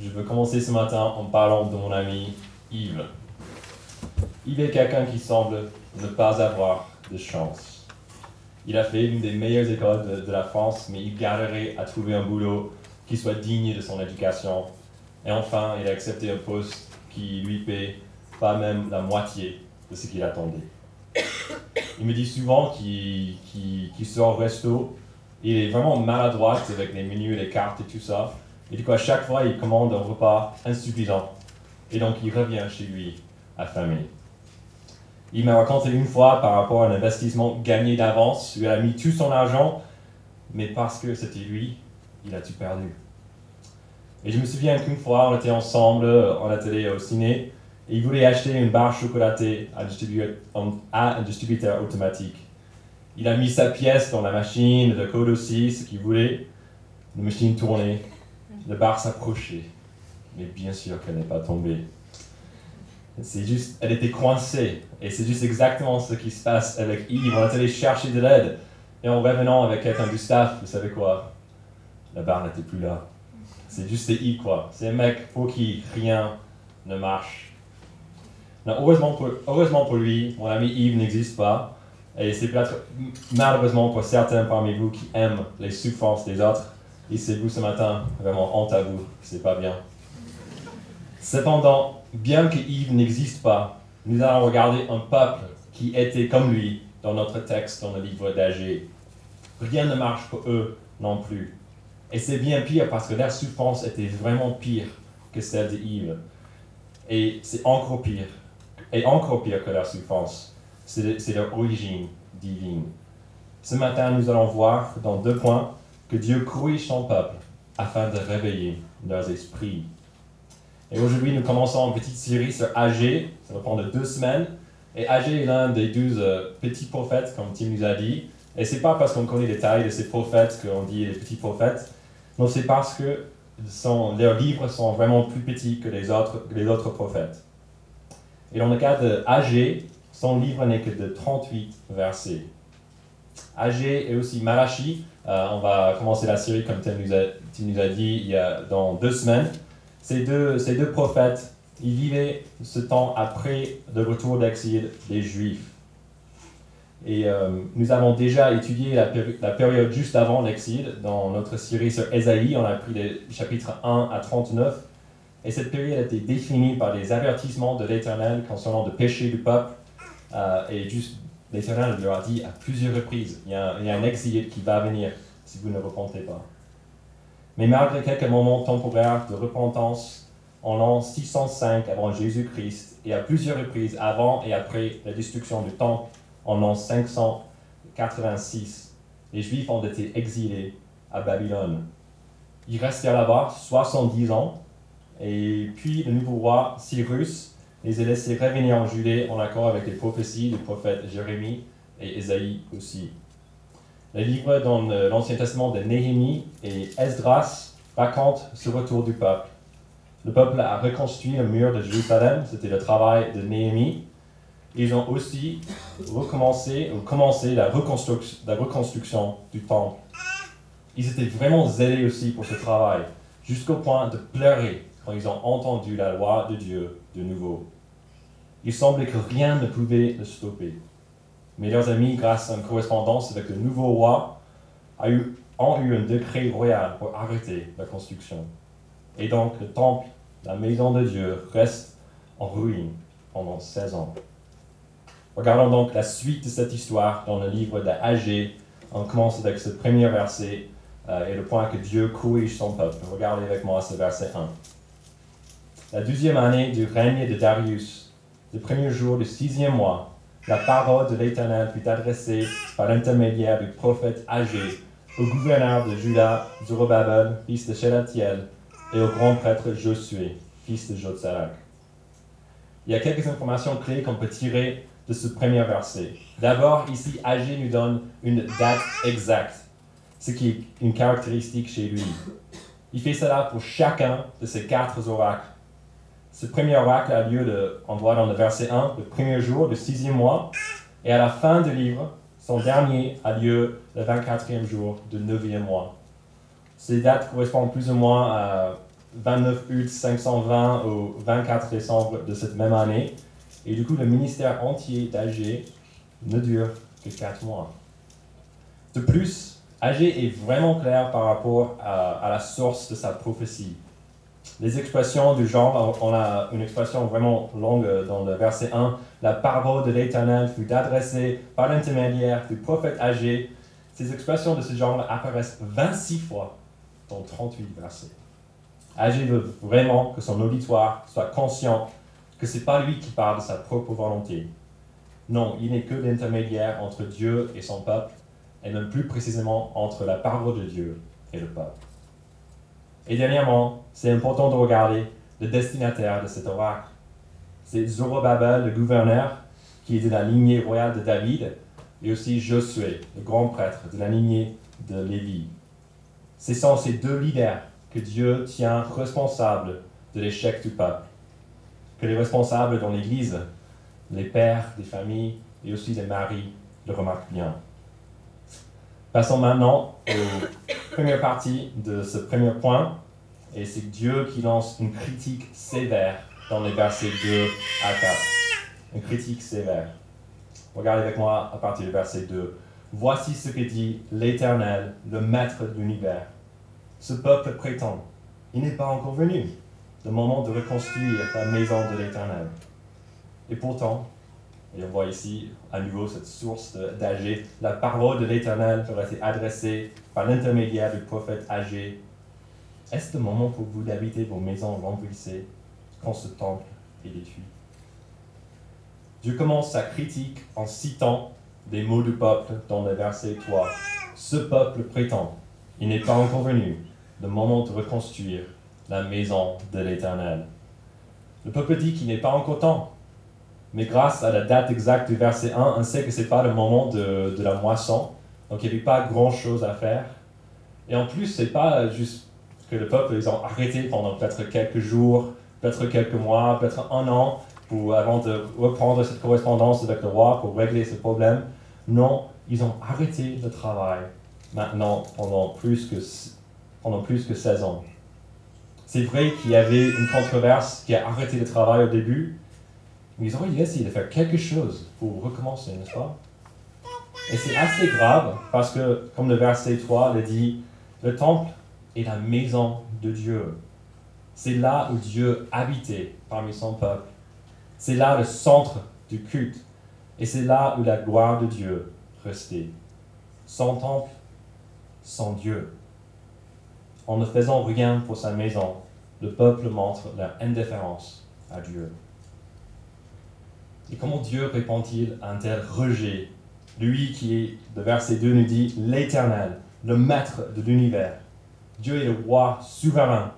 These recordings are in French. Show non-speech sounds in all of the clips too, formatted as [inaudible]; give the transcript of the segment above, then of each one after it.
Je veux commencer ce matin en parlant de mon ami Yves. Yves est quelqu'un qui semble ne pas avoir de chance. Il a fait l'une des meilleures écoles de, la France, mais il galérait à trouver un boulot qui soit digne de son éducation. Et enfin, il a accepté un poste qui lui paie pas même la moitié de ce qu'il attendait. Il me dit souvent qu'il sort au resto, il est vraiment maladroit avec les menus, les cartes et tout ça. Et du coup, à chaque fois, il commande un repas insuffisant. Et donc, il revient chez lui affamé. Il m'a raconté une fois par rapport à un investissement gagné d'avance, il a mis tout son argent, mais parce que c'était lui, il a tout perdu. Et je me souviens qu'une fois, on était ensemble en atelier au ciné, et il voulait acheter une barre chocolatée à à un distributeur automatique. Il a mis sa pièce dans la machine, le code aussi, ce qu'il voulait. La machine tournait, la barre s'approchait. Mais bien sûr qu'elle n'est pas tombée. C'est juste, elle était coincée. Et c'est juste exactement ce qui se passe avec Yves. On est allé chercher de l'aide. Et en revenant avec quelqu'un du staff, vous savez quoi? La barre n'était plus là. C'est juste Yves, quoi. C'est un mec pour qui rien ne marche. Heureusement, pour, heureusement pour lui, mon ami Yves n'existe pas. Et c'est peut-être malheureusement pour certains parmi vous qui aiment les souffrances des autres. Et c'est vous ce matin, vraiment honte à vous, c'est pas bien. Cependant, bien que Yves n'existe pas, nous allons regarder un peuple qui était comme lui dans notre texte dans le livre d'Agé. Rien ne marche pour eux non plus. Et c'est bien pire parce que leur souffrance était vraiment pire que celle de Yves. Et c'est encore pire. Et encore pire que leur souffrance. C'est leur origine divine. Ce matin, nous allons voir dans deux points que Dieu corrige son peuple afin de réveiller leurs esprits. Et aujourd'hui, nous commençons une petite série sur Agé. Ça va prendre deux semaines. Et Agé est l'un des douze euh, petits prophètes, comme Tim nous a dit. Et c'est pas parce qu'on connaît les tailles de ces prophètes qu'on dit les petits prophètes. Non, c'est parce que leurs livres sont vraiment plus petits que les autres, que les autres prophètes. Et dans le cas de Agé, son livre n'est que de 38 versets. Agé et aussi Malachi, euh, on va commencer la série comme Tim nous a, Tim nous a dit il y a dans deux semaines. Ces deux, ces deux prophètes, ils vivaient ce temps après le retour d'exil des Juifs. Et euh, nous avons déjà étudié la, péri- la période juste avant l'exil dans notre série sur Ésaïe. On a pris les chapitres 1 à 39. Et cette période a été définie par des avertissements de l'Éternel concernant le péché du peuple. Euh, et juste, l'Éternel leur a dit à plusieurs reprises, il y, a, un exil qui va venir si vous ne repentez pas. Mais malgré quelques moments temporaires de repentance, en l'an 605 avant Jésus-Christ, et à plusieurs reprises avant et après la destruction du temple en l'an 586, les Juifs ont été exilés à Babylone. Ils restèrent là-bas 70 ans, et puis le nouveau roi Cyrus les a laissés revenir en Judée en accord avec les prophéties du prophète Jérémie et Ésaïe aussi. Les livres dans euh, l'Ancien Testament de Néhémie et Esdras racontent ce retour du peuple. Le peuple a reconstruit le mur de Jérusalem, c'était le travail de Néhémie. Ils ont aussi recommencé commencé la reconstruction, la reconstruction du temple. Ils étaient vraiment zélés aussi pour ce travail, jusqu'au point de pleurer quand ils ont entendu la loi de Dieu de nouveau. Il semblait que rien ne pouvait le stopper. Mais leurs amis, grâce à une correspondance avec le nouveau roi, a eu- ont eu un décret royal pour arrêter la construction. Et donc le temple, la maison de Dieu, reste en ruine pendant 16 ans. Regardons donc la suite de cette histoire dans le livre d'Agé. On commence avec ce premier verset euh, et le point que Dieu corrige son peuple. Regardez avec moi ce verset 1. La douzième année du règne de Darius, le premier jour du sixième mois, la parole de l'Éternel fut adressée par l'intermédiaire du prophète Agé au gouverneur de Juda, Zorobabel, fils de Shelatiel, et au grand prêtre Josué, fils de Jotsarak. Il y a quelques informations clés qu'on peut tirer de ce premier verset. D'abord, ici, Agé nous donne une date exacte, ce qui est une caractéristique chez lui. Il fait cela pour chacun de ces quatre oracles. Ce premier oracle a lieu, de, on voit dans le verset 1, le premier jour du sixième mois, et à la fin du livre, son dernier a lieu le 24e jour du neuvième mois. Ces dates correspondent plus ou moins à 29 août 520 au 24 décembre de cette même année. Et du coup, le ministère entier d'Agé ne dure que 4 mois. De plus, Agé est vraiment clair par rapport à, la source de sa prophétie. Les expressions du genre, on a une expression vraiment longue dans le verset 1, la parole de l'Éternel fut adressée par l'intermédiaire du prophète Agé. Ces expressions de ce genre apparaissent 26 fois dans 38 versets. Agé veut vraiment que son auditoire soit conscient que ce n'est pas lui qui parle de sa propre volonté. Non, il n'est que l'intermédiaire entre Dieu et son peuple, et même plus précisément entre la parole de Dieu et le peuple. Et dernièrement, c'est important de regarder le destinataire de cet oracle. C'est Zorobabel, le gouverneur, qui est de la lignée royale de David, et aussi Josué, le grand prêtre de la lignée de Lévi. Ce sont ces deux leaders que Dieu tient responsables de l'échec du peuple, que les responsables dans l'Église, les pères des familles et aussi les maris, le remarquent bien. Passons maintenant aux première partie de ce premier point, et c'est Dieu qui lance une critique sévère dans les versets 2 à 4. Une critique sévère. Regardez avec moi à partir du verset 2. Voici ce que dit l'Éternel, le Maître de l'univers. Ce peuple prétend, il n'est pas encore venu, le moment de reconstruire la maison de l'Éternel. Et pourtant, et on voit ici à nouveau cette source d'Agé. La parole de l'Éternel leur a été adressée par l'intermédiaire du prophète Agé. Est-ce le moment pour vous d'habiter vos maisons remplissées quand ce temple est détruit? Dieu commence sa critique en citant des mots du peuple dans le verset 3. Ce peuple prétend, il n'est pas encore venu, le moment de reconstruire la maison de l'Éternel. Le peuple dit qu'il n'est pas encore temps mais grâce à la date exacte du verset 1, on sait que ce n'est pas le moment de, la moisson, donc il n'y avait pas grand-chose à faire. Et en plus, ce n'est pas juste que le peuple, ils ont arrêté pendant peut-être quelques jours, peut-être quelques mois, peut-être un an, pour, avant de reprendre cette correspondance avec le roi pour régler ce problème. Non, ils ont arrêté le travail maintenant pendant plus que, pendant plus que 16 ans. C'est vrai qu'il y avait une controverse qui a arrêté le travail au début, mais ils dû essayer de faire quelque chose pour recommencer, n'est-ce pas? Et c'est assez grave parce que, comme le verset 3 le dit, le temple est la maison de Dieu. C'est là où Dieu habitait parmi son peuple. C'est là le centre du culte. Et c'est là où la gloire de Dieu restait. Son temple, sans Dieu. En ne faisant rien pour sa maison, le peuple montre leur indifférence à Dieu. Et comment Dieu répond-il à un tel rejet? Lui qui le verset 2 nous dit, l'Éternel, le Maître de l'univers. Dieu est le roi souverain.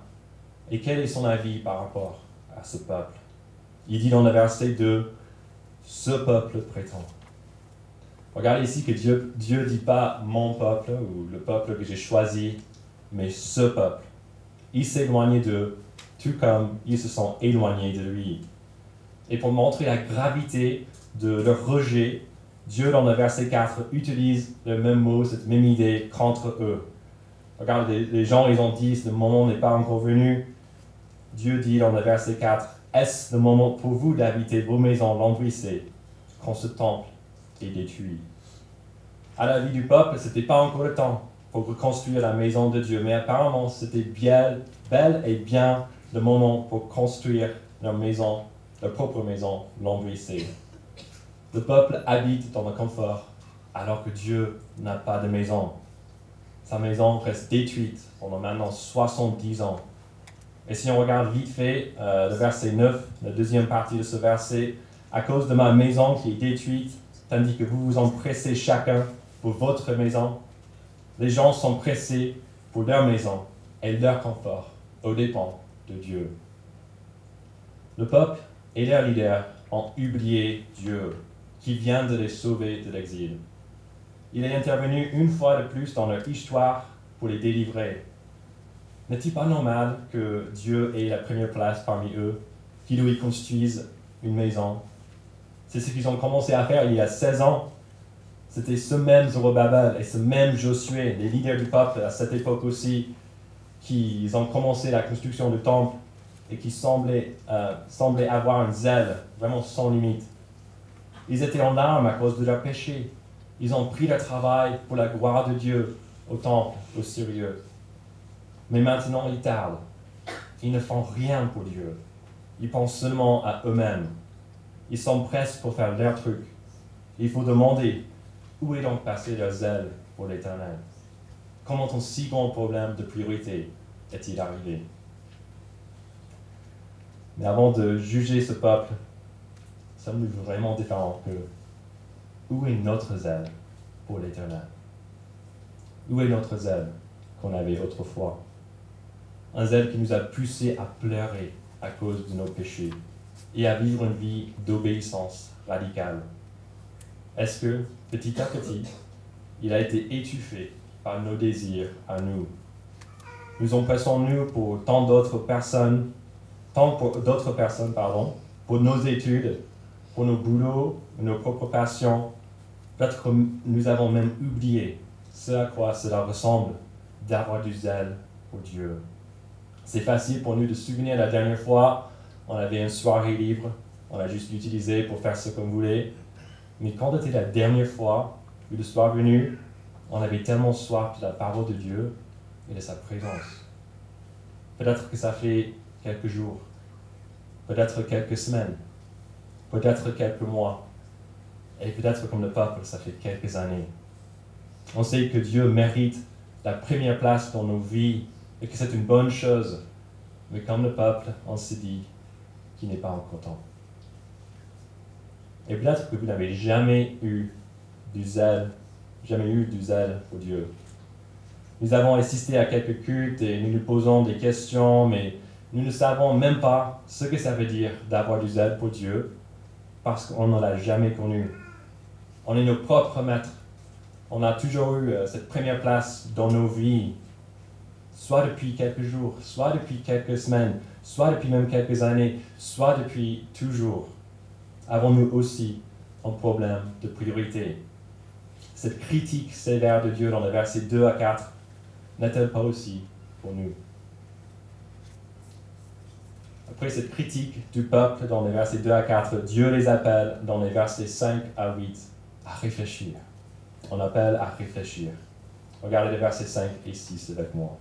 Et quel est son avis par rapport à ce peuple? Il dit dans le verset 2, ce peuple prétend. Regardez ici que Dieu ne Dieu dit pas mon peuple ou le peuple que j'ai choisi, mais ce peuple. Il éloigné d'eux, tout comme ils se sont éloignés de lui. Et pour montrer la gravité de leur rejet, Dieu, dans le verset 4, utilise le même mot, cette même idée contre eux. Regardez, les gens, ils ont dit, le moment n'est pas encore venu. Dieu dit dans le verset 4, est-ce le moment pour vous d'habiter vos maisons lambrissées quand ce temple est détruit À la vie du peuple, ce n'était pas encore le temps pour reconstruire la maison de Dieu, mais apparemment, c'était bien, bel et bien le moment pour construire leur maison leur propre maison languissée. Le peuple habite dans le confort alors que Dieu n'a pas de maison. Sa maison reste détruite pendant maintenant 70 ans. Et si on regarde vite fait euh, le verset 9, la deuxième partie de ce verset, à cause de ma maison qui est détruite, tandis que vous vous empressez chacun pour votre maison, les gens sont pressés pour leur maison et leur confort aux dépens de Dieu. Le peuple et leurs leaders ont oublié Dieu qui vient de les sauver de l'exil. Il est intervenu une fois de plus dans leur histoire pour les délivrer. N'est-il pas normal que Dieu ait la première place parmi eux, qu'ils lui construisent une maison? C'est ce qu'ils ont commencé à faire il y a 16 ans. C'était ce même Zorobabel et ce même Josué, les leaders du peuple à cette époque aussi, qui ont commencé la construction du temple et qui semblaient, euh, avoir un zèle vraiment sans limite. Ils étaient en larmes à cause de leur péché. Ils ont pris le travail pour la gloire de Dieu au temple, au sérieux. Mais maintenant, ils tardent. Ils ne font rien pour Dieu. Ils pensent seulement à eux-mêmes. Ils presque pour faire leur truc. Il faut demander où est donc passé leur zèle pour l'éternel Comment un si grand problème de priorité est-il arrivé? Mais avant de juger ce peuple, sommes-nous vraiment différents que où est notre zèle pour l'éternel? Où est notre zèle qu'on avait autrefois? Un zèle qui nous a poussés à pleurer à cause de nos péchés et à vivre une vie d'obéissance radicale. Est-ce que, petit à petit, il a été étouffé par nos désirs à nous? Nous en passons-nous pour tant d'autres personnes, tant pour d'autres personnes, pardon, pour nos études, pour nos boulots, nos propres passions. Peut-être que nous avons même oublié ce à quoi cela ressemble d'avoir du zèle pour Dieu. C'est facile pour nous de souvenir la dernière fois, on avait une soirée libre, on a juste l'utilisé pour faire ce qu'on voulait. Mais quand était la dernière fois où le soir venu, on avait tellement soif de la parole de Dieu et de sa présence? Peut-être que ça fait quelques jours, peut-être quelques semaines, peut-être quelques mois, et peut-être comme le peuple, ça fait quelques années. On sait que Dieu mérite la première place dans nos vies et que c'est une bonne chose, mais comme le peuple, on se dit qu'il n'est pas temps. Et peut-être que vous n'avez jamais eu du zèle, jamais eu du zèle pour Dieu. Nous avons assisté à quelques cultes et nous nous posons des questions, mais nous ne savons même pas ce que ça veut dire d'avoir du zèle pour Dieu parce qu'on ne l'a jamais connu. On est nos propres maîtres. On a toujours eu euh, cette première place dans nos vies, soit depuis quelques jours, soit depuis quelques semaines, soit depuis même quelques années, soit depuis toujours. Avons-nous aussi un problème de priorité? Cette critique sévère de Dieu dans les versets 2 à 4 n'est-elle pas aussi pour nous? Après cette critique du peuple dans les versets 2 à 4, Dieu les appelle dans les versets 5 à 8 à réfléchir. On appelle à réfléchir. Regardez les versets 5 et 6 avec moi.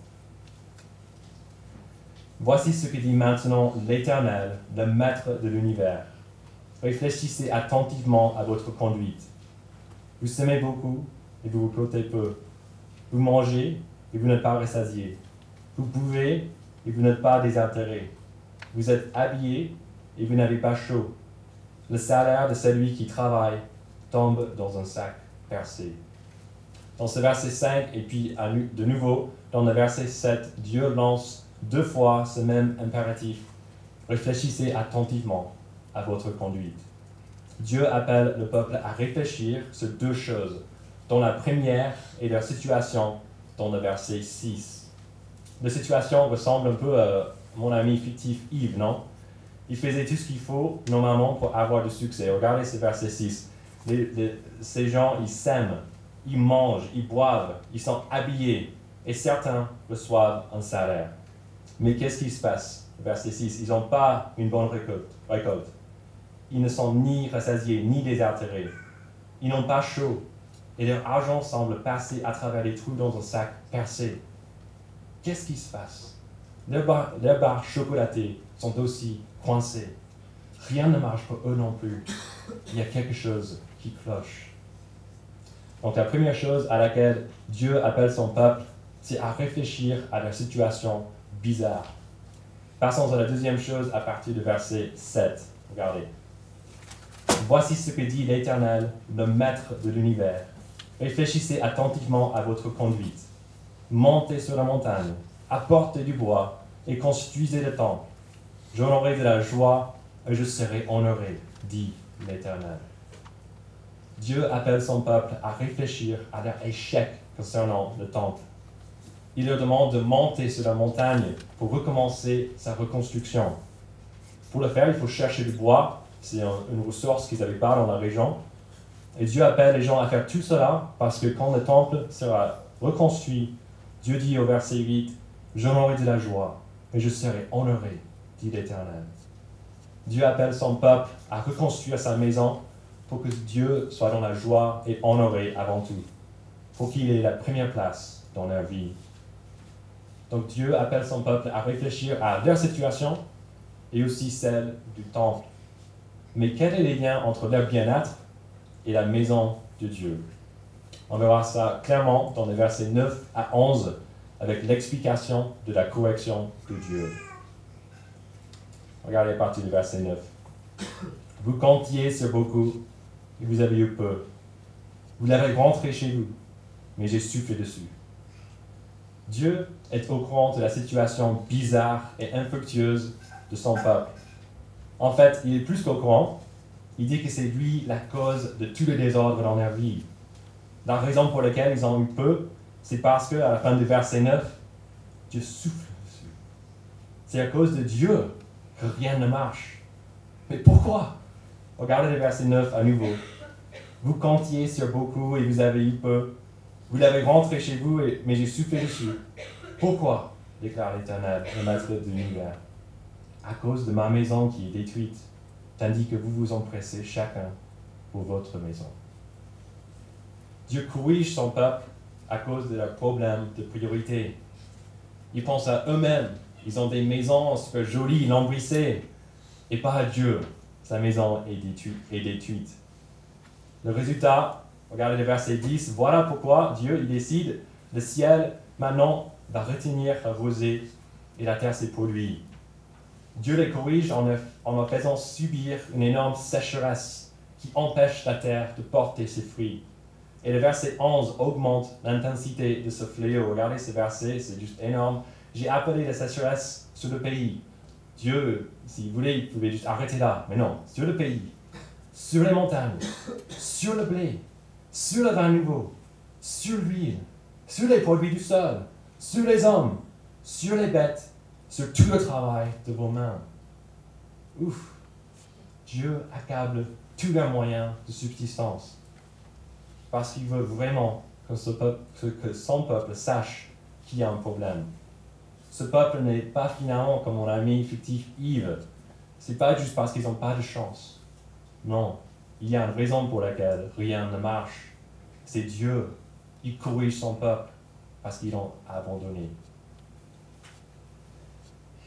Voici ce que dit maintenant l'Éternel, le Maître de l'univers. Réfléchissez attentivement à votre conduite. Vous semez beaucoup et vous vous plotez peu. Vous mangez et vous n'êtes pas rassasié. Vous pouvez et vous n'êtes pas désintéressé. Vous êtes habillé et vous n'avez pas chaud. Le salaire de celui qui travaille tombe dans un sac percé. Dans ce verset 5 et puis de nouveau dans le verset 7, Dieu lance deux fois ce même impératif. Réfléchissez attentivement à votre conduite. Dieu appelle le peuple à réfléchir sur deux choses, dont la première est leur situation dans le verset 6. La situation ressemble un peu à mon ami fictif Yves, non? Il faisait tout ce qu'il faut normalement pour avoir du succès. Regardez ce verset 6. ces gens, ils s'aiment, ils mangent, ils boivent, ils sont habillés et certains reçoivent un salaire. Mais qu'est-ce qui se passe? Verset 6. Ils n'ont pas une bonne récolte. Ils ne sont ni rassasiés ni désaltérés. Ils n'ont pas chaud et leur argent semble passer à travers les trous dans un sac percé. Qu'est-ce qui se passe? Leurs barres, chocolatées sont aussi coincées. Rien ne marche pour eux non plus. Il y a quelque chose qui cloche. Donc la première chose à laquelle Dieu appelle son peuple, c'est à réfléchir à leur situation bizarre. Passons à la deuxième chose à partir du verset 7. Regardez. Voici ce que dit l'Éternel, le Maître de l'univers. Réfléchissez attentivement à votre conduite. Montez sur la montagne, apportez du bois et construisez le temple. J'en aurai de la joie et je serai honoré, dit l'Éternel. Dieu appelle son peuple à réfléchir à leur échec concernant le temple. Il leur demande de monter sur la montagne pour recommencer sa reconstruction. Pour le faire, il faut chercher du bois. C'est une ressource qu'ils n'avaient pas dans la région. Et Dieu appelle les gens à faire tout cela parce que quand le temple sera reconstruit, Dieu dit au verset 8, J'en aurai de la joie, mais je serai honoré, dit l'Éternel. Dieu appelle son peuple à reconstruire sa maison pour que Dieu soit dans la joie et honoré avant tout, pour qu'il ait la première place dans leur vie. Donc Dieu appelle son peuple à réfléchir à leur situation et aussi celle du temple. Mais quel est le lien entre leur bien-être et la maison de Dieu? On verra ça clairement dans les versets 9 à 11 avec l'explication de la correction de Dieu. Regardez la partie du verset 9. [coughs] Vous comptiez sur beaucoup et vous avez eu peu. Vous l'avez rentré chez vous, mais j'ai soufflé dessus. Dieu est au courant de la situation bizarre et infructueuse de son peuple. En fait, il est plus qu'au courant. Il dit que c'est lui la cause de tout le désordre dans leur vie. La raison pour laquelle ils ont eu peu, c'est parce qu'à la fin du verset 9, Dieu souffle dessus. C'est à cause de Dieu que rien ne marche. Mais pourquoi? Regardez le verset 9 à nouveau. Vous comptiez sur beaucoup et vous avez eu peu. Vous l'avez rentré chez vous, mais j'ai soufflé dessus. Pourquoi? Déclare l'Éternel, le maître de l'univers. À cause de ma maison qui est détruite, tandis que vous vous empressez chacun pour votre maison. Dieu corrige son peuple à cause de leurs problèmes de priorité. Ils pensent à eux-mêmes. Ils ont des maisons super jolies, lambrissées. Et pas à Dieu. Sa maison est détruite. Le résultat, regardez le verset 10. Voilà pourquoi Dieu il décide le ciel maintenant va retenir la rosée et la terre pour lui. Dieu les corrige en, en leur faisant subir une énorme sécheresse qui empêche la terre de porter ses fruits. Et le verset 11 augmente l'intensité de ce fléau. Regardez ce verset, c'est juste énorme. J'ai appelé la sécheresse sur le pays. Dieu, s'il voulait, il pouvait juste arrêter là. Mais non, sur le pays, sur les montagnes, sur le blé, sur le vin nouveau, sur l'huile, sur les produits du sol, sur les hommes, sur les bêtes, sur tout le travail de vos mains. Ouf! Dieu accable tous leurs moyens de subsistance parce qu'il veut vraiment que, son peuple sache qu'il y a un problème. Ce peuple n'est pas finalement comme mon ami fictif Yves. C'est pas juste parce qu'ils n'ont pas de chance. Non, il y a une raison pour laquelle rien ne marche. C'est Dieu. Il corrige son peuple parce qu'ils l'ont abandonné.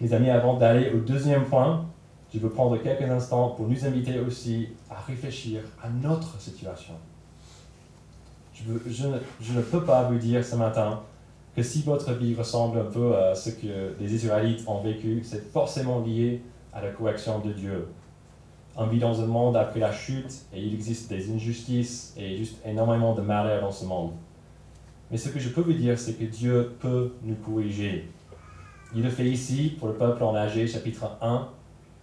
Mes amis, avant d'aller au deuxième point, je veux prendre quelques instants pour nous inviter aussi à réfléchir à notre situation. Je, ne, peux pas vous dire ce matin que si votre vie ressemble un peu à ce que les Israélites ont vécu, c'est forcément lié à la correction de Dieu. On vit dans un monde après la chute et il existe des injustices et juste énormément de malheur dans ce monde. Mais ce que je peux vous dire, c'est que Dieu peut nous corriger. Il le fait ici pour le peuple en âgé, chapitre 1.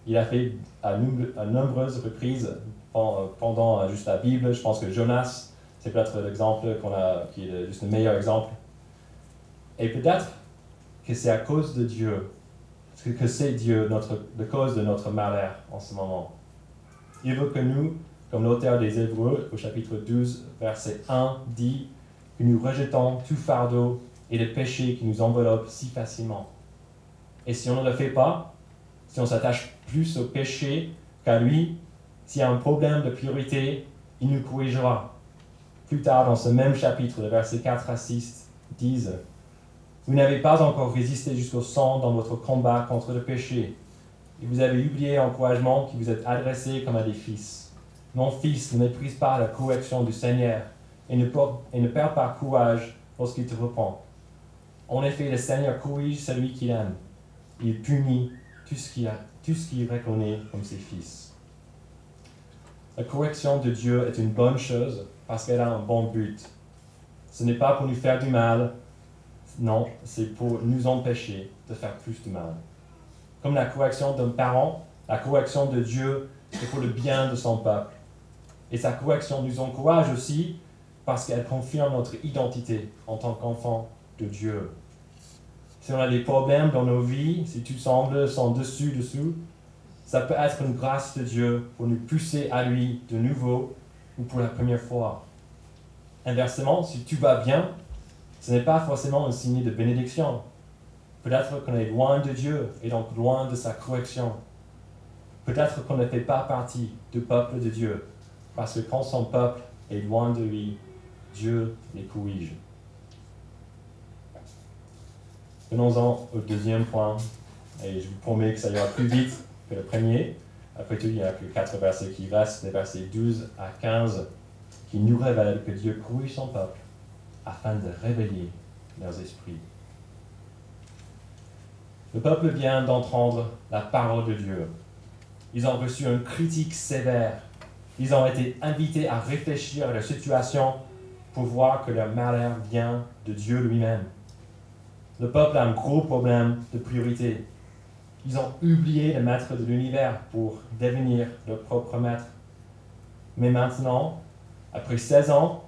Il a fait à, à nombreuses reprises pendant juste la Bible. Je pense que Jonas c'est peut-être l'exemple qu'on a, qui est juste le meilleur exemple. Et peut-être que c'est à cause de Dieu, que c'est Dieu, notre, la cause de notre malheur en ce moment. Il veut que nous, comme l'auteur des Hébreux, au chapitre 12, verset 1, dit que nous rejetons tout fardeau et le péché qui nous enveloppe si facilement. Et si on ne le fait pas, si on s'attache plus au péché qu'à lui, s'il y a un problème de priorité, il nous corrigera. Plus tard, dans ce même chapitre, les versets 4 à 6 disent Vous n'avez pas encore résisté jusqu'au sang dans votre combat contre le péché, et vous avez oublié l'encouragement qui vous est adressé comme à des fils. Mon fils, ne méprise pas la correction du Seigneur, et ne, et ne perd pas courage lorsqu'il te reprend. En effet, le Seigneur corrige celui qu'il aime. Il punit tout ce qu'il reconnaît comme ses fils. La correction de Dieu est une bonne chose parce qu'elle a un bon but. Ce n'est pas pour nous faire du mal, non, c'est pour nous empêcher de faire plus de mal. Comme la correction d'un parent, la correction de Dieu, c'est pour le bien de son peuple. Et sa correction nous encourage aussi parce qu'elle confirme notre identité en tant qu'enfant de Dieu. Si on a des problèmes dans nos vies, si tout semble sans dessus, dessous, ça peut être une grâce de Dieu pour nous pousser à lui de nouveau ou pour la première fois. Inversement, si tu vas bien, ce n'est pas forcément un signe de bénédiction. Peut-être qu'on est loin de Dieu et donc loin de sa correction. Peut-être qu'on ne fait pas partie du peuple de Dieu, parce que quand son peuple est loin de lui, Dieu les corrige. Venons-en au deuxième point, et je vous promets que ça ira plus vite que le premier. Après tout, il n'y a que quatre versets qui restent, les versets 12 à 15, qui nous révèlent que Dieu corrige son peuple afin de réveiller leurs esprits. Le peuple vient d'entendre la parole de Dieu. Ils ont reçu une critique sévère. Ils ont été invités à réfléchir à leur situation pour voir que leur malheur vient de Dieu lui-même. Le peuple a un gros problème de priorité. Ils ont oublié le maître de l'univers pour devenir leur propre maître. Mais maintenant, après 16 ans,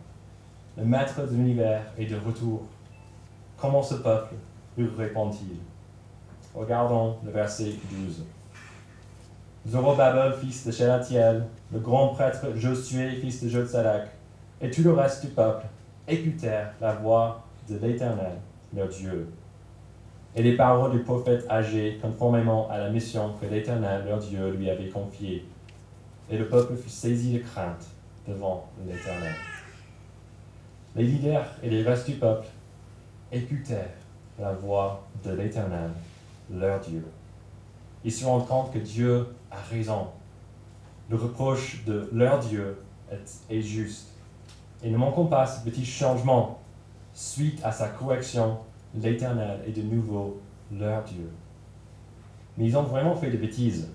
le maître de l'univers est de retour. Comment ce peuple lui répond-il? Regardons le verset 12. Zorobabel, fils de Shelatiel, le grand prêtre Josué, fils de Jotsadak, et tout le reste du peuple écoutèrent la voix de l'Éternel, leur Dieu, et les paroles du prophète âgé conformément à la mission que l'Éternel, leur Dieu, lui avait confiée. Et le peuple fut saisi de crainte devant l'Éternel. Les leaders et les restes du peuple écoutèrent la voix de l'Éternel, leur Dieu. Ils se rendent compte que Dieu a raison. Le reproche de leur Dieu est, juste. Et ne manquons pas ce petit changement suite à sa correction. L'Éternel est de nouveau leur Dieu. Mais ils ont vraiment fait des bêtises.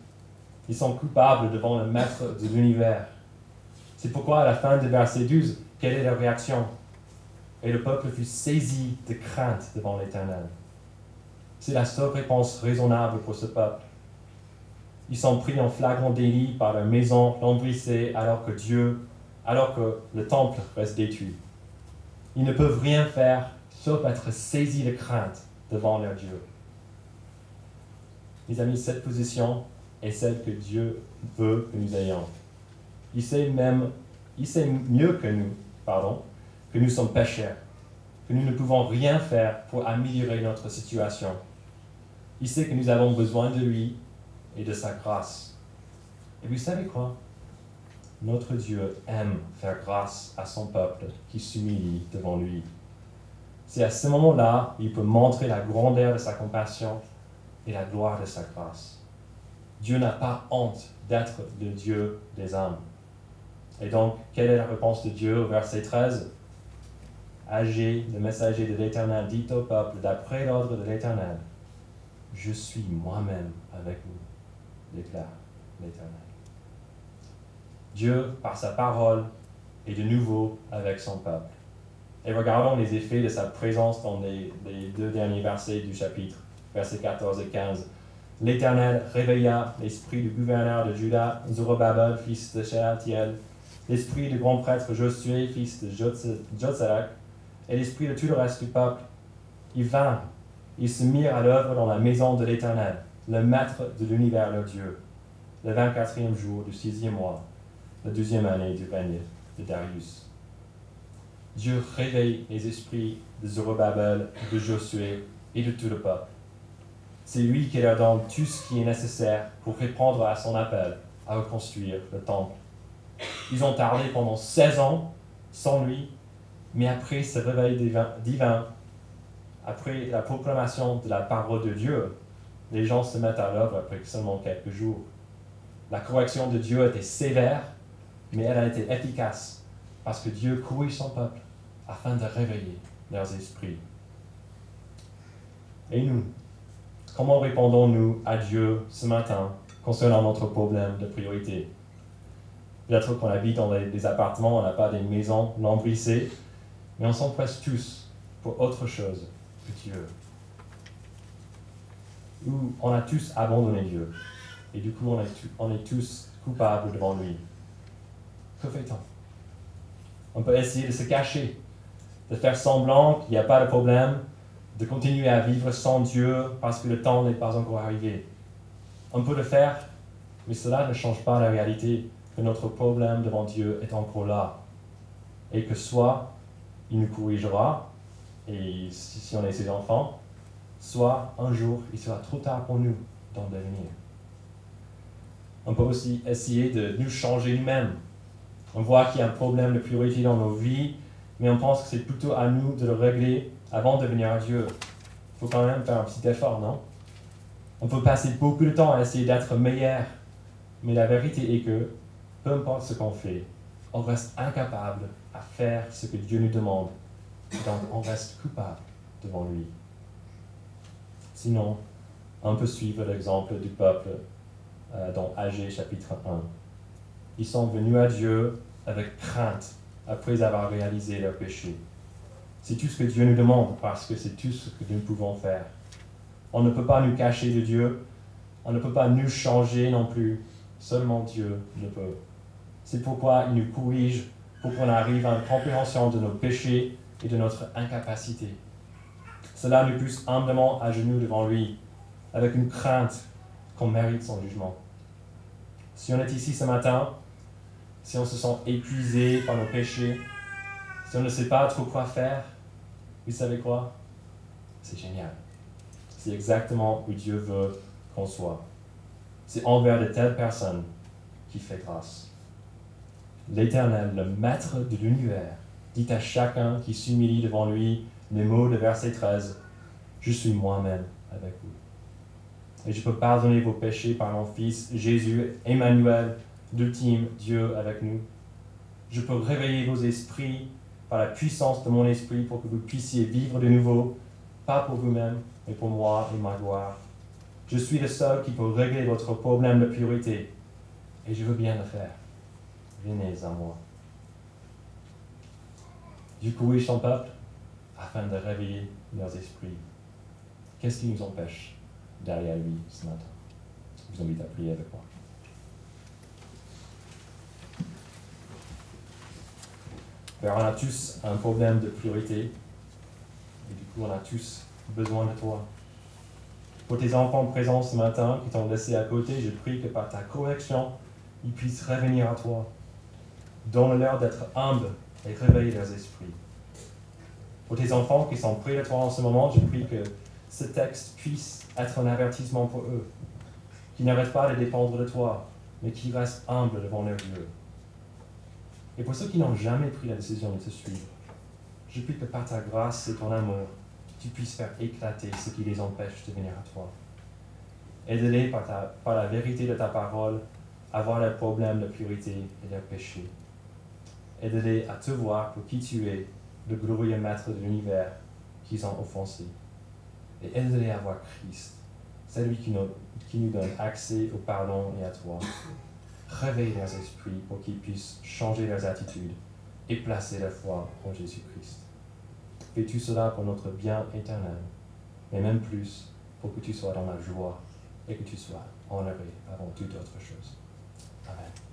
Ils sont coupables devant le Maître de l'univers. C'est pourquoi à la fin du verset 12, quelle est leur réaction? Et le peuple fut saisi de crainte devant l'Éternel. C'est la seule réponse raisonnable pour ce peuple. Ils sont pris en flagrant délit par leur maison lambrissée alors que Dieu, alors que le temple reste détruit. Ils ne peuvent rien faire sauf être saisis de crainte devant leur Dieu. Mes amis, cette position est celle que Dieu veut que nous ayons. Il sait même, il sait mieux que nous, pardon, que nous sommes pécheurs, que nous ne pouvons rien faire pour améliorer notre situation. Il sait que nous avons besoin de lui et de sa grâce. Et vous savez quoi? Notre Dieu aime faire grâce à son peuple qui s'humilie devant lui. C'est à ce moment-là qu'il peut montrer la grandeur de sa compassion et la gloire de sa grâce. Dieu n'a pas honte d'être le Dieu des âmes. Et donc, quelle est la réponse de Dieu au verset 13 Agé, le messager de l'Éternel, dit au peuple, d'après l'ordre de l'Éternel, je suis moi-même avec vous, déclare l'Éternel. Dieu, par sa parole, est de nouveau avec son peuple. Et regardons les effets de sa présence dans les, deux derniers versets du chapitre, versets 14 et 15. L'Éternel réveilla l'esprit du gouverneur de Juda, Zorobabel, fils de Shealtiel, l'esprit du grand prêtre Josué, fils de Jotzarak, et l'esprit de tout le reste du peuple. Ils vinrent, ils se mirent à l'œuvre dans la maison de l'Éternel, le maître de l'univers, leur Dieu, le 24e jour du sixième mois, la deuxième année du règne de Darius. Dieu réveille les esprits de Zorobabel, de Josué et de tout le peuple. C'est lui qui leur donne tout ce qui est nécessaire pour répondre à son appel à reconstruire le temple. Ils ont tardé pendant 16 ans sans lui, mais après ce réveil divin, après la proclamation de la parole de Dieu, les gens se mettent à l'œuvre après seulement quelques jours. La correction de Dieu était sévère, mais elle a été efficace parce que Dieu corrige son peuple afin de réveiller leurs esprits. Et nous, comment répondons-nous à Dieu ce matin concernant notre problème de priorité? Peut-être qu'on habite dans des, appartements, on n'a pas des maisons lambrissées, mais on s'empresse tous pour autre chose que Dieu. Ou on a tous abandonné Dieu, et du coup on est, on est tous coupables devant lui. Que fait-on? On peut essayer de se cacher, de faire semblant qu'il n'y a pas de problème, de continuer à vivre sans Dieu parce que le temps n'est pas encore arrivé. On peut le faire, mais cela ne change pas la réalité que notre problème devant Dieu est encore là. Et que soit il nous corrigera, et si on est ses enfants, soit un jour il sera trop tard pour nous d'en devenir. On peut aussi essayer de nous changer nous-mêmes. On voit qu'il y a un problème de priorité dans nos vies, mais on pense que c'est plutôt à nous de le régler avant de venir à Dieu. Il faut quand même faire un petit effort, non? On peut passer beaucoup de temps à essayer d'être meilleur, mais la vérité est que, peu importe ce qu'on fait, on reste incapable à faire ce que Dieu nous demande. Donc on reste coupable devant lui. Sinon, on peut suivre l'exemple du peuple euh, dans Agé chapitre 1. Ils sont venus à Dieu avec crainte après avoir réalisé leur péché. C'est tout ce que Dieu nous demande parce que c'est tout ce que nous pouvons faire. On ne peut pas nous cacher de Dieu, on ne peut pas nous changer non plus, seulement Dieu ne peut. C'est pourquoi il nous corrige pour qu'on arrive à une compréhension de nos péchés et de notre incapacité. Cela nous pousse humblement à genoux devant lui, avec une crainte qu'on mérite son jugement. Si on est ici ce matin, si on se sent épuisé par nos péchés, si on ne sait pas trop quoi faire, vous savez quoi? C'est génial. C'est exactement où Dieu veut qu'on soit. C'est envers de telles personnes qu'il fait grâce. L'Éternel, le Maître de l'univers, dit à chacun qui s'humilie devant lui les mots de verset 13, Je suis moi-même avec vous et je peux pardonner vos péchés par mon Fils Jésus, Emmanuel, l'ultime Dieu avec nous. Je peux réveiller vos esprits par la puissance de mon esprit pour que vous puissiez vivre de nouveau, pas pour vous-même, mais pour moi et ma gloire. Je suis le seul qui peut régler votre problème de purité, et je veux bien le faire. Venez à moi. Du coup, son peuple afin de réveiller leurs esprits. Qu'est-ce qui nous empêche derrière lui ce matin? Je vous invite à prier avec moi. Père, on a tous un problème de priorité. Et du coup, on a tous besoin de toi. Pour tes enfants présents ce matin qui t'ont laissé à côté, je prie que par ta correction, ils puissent revenir à toi. Donne-leur d'être humbles et réveiller leurs esprits. Pour tes enfants qui sont près de toi en ce moment, je prie que ce texte puisse être un avertissement pour eux, qui n'arrêtent pas de dépendre de toi, mais qui restent humbles devant leur Dieu. Et pour ceux qui n'ont jamais pris la décision de te suivre, je prie que par ta grâce et ton amour, tu puisses faire éclater ce qui les empêche de venir à toi. Aide-les par, la vérité de ta parole à voir leurs problèmes de purité et leurs péchés. Aide-les à te voir pour qui tu es, le glorieux maître de l'univers qu'ils ont offensé et aide-les à voir Christ, celui qui nous donne accès au pardon et à toi. Réveille leurs esprits pour qu'ils puissent changer leurs attitudes et placer la foi en Jésus-Christ. Fais-tu cela pour notre bien éternel, mais même plus pour que tu sois dans la joie et que tu sois honoré avant toute autre chose. Amen.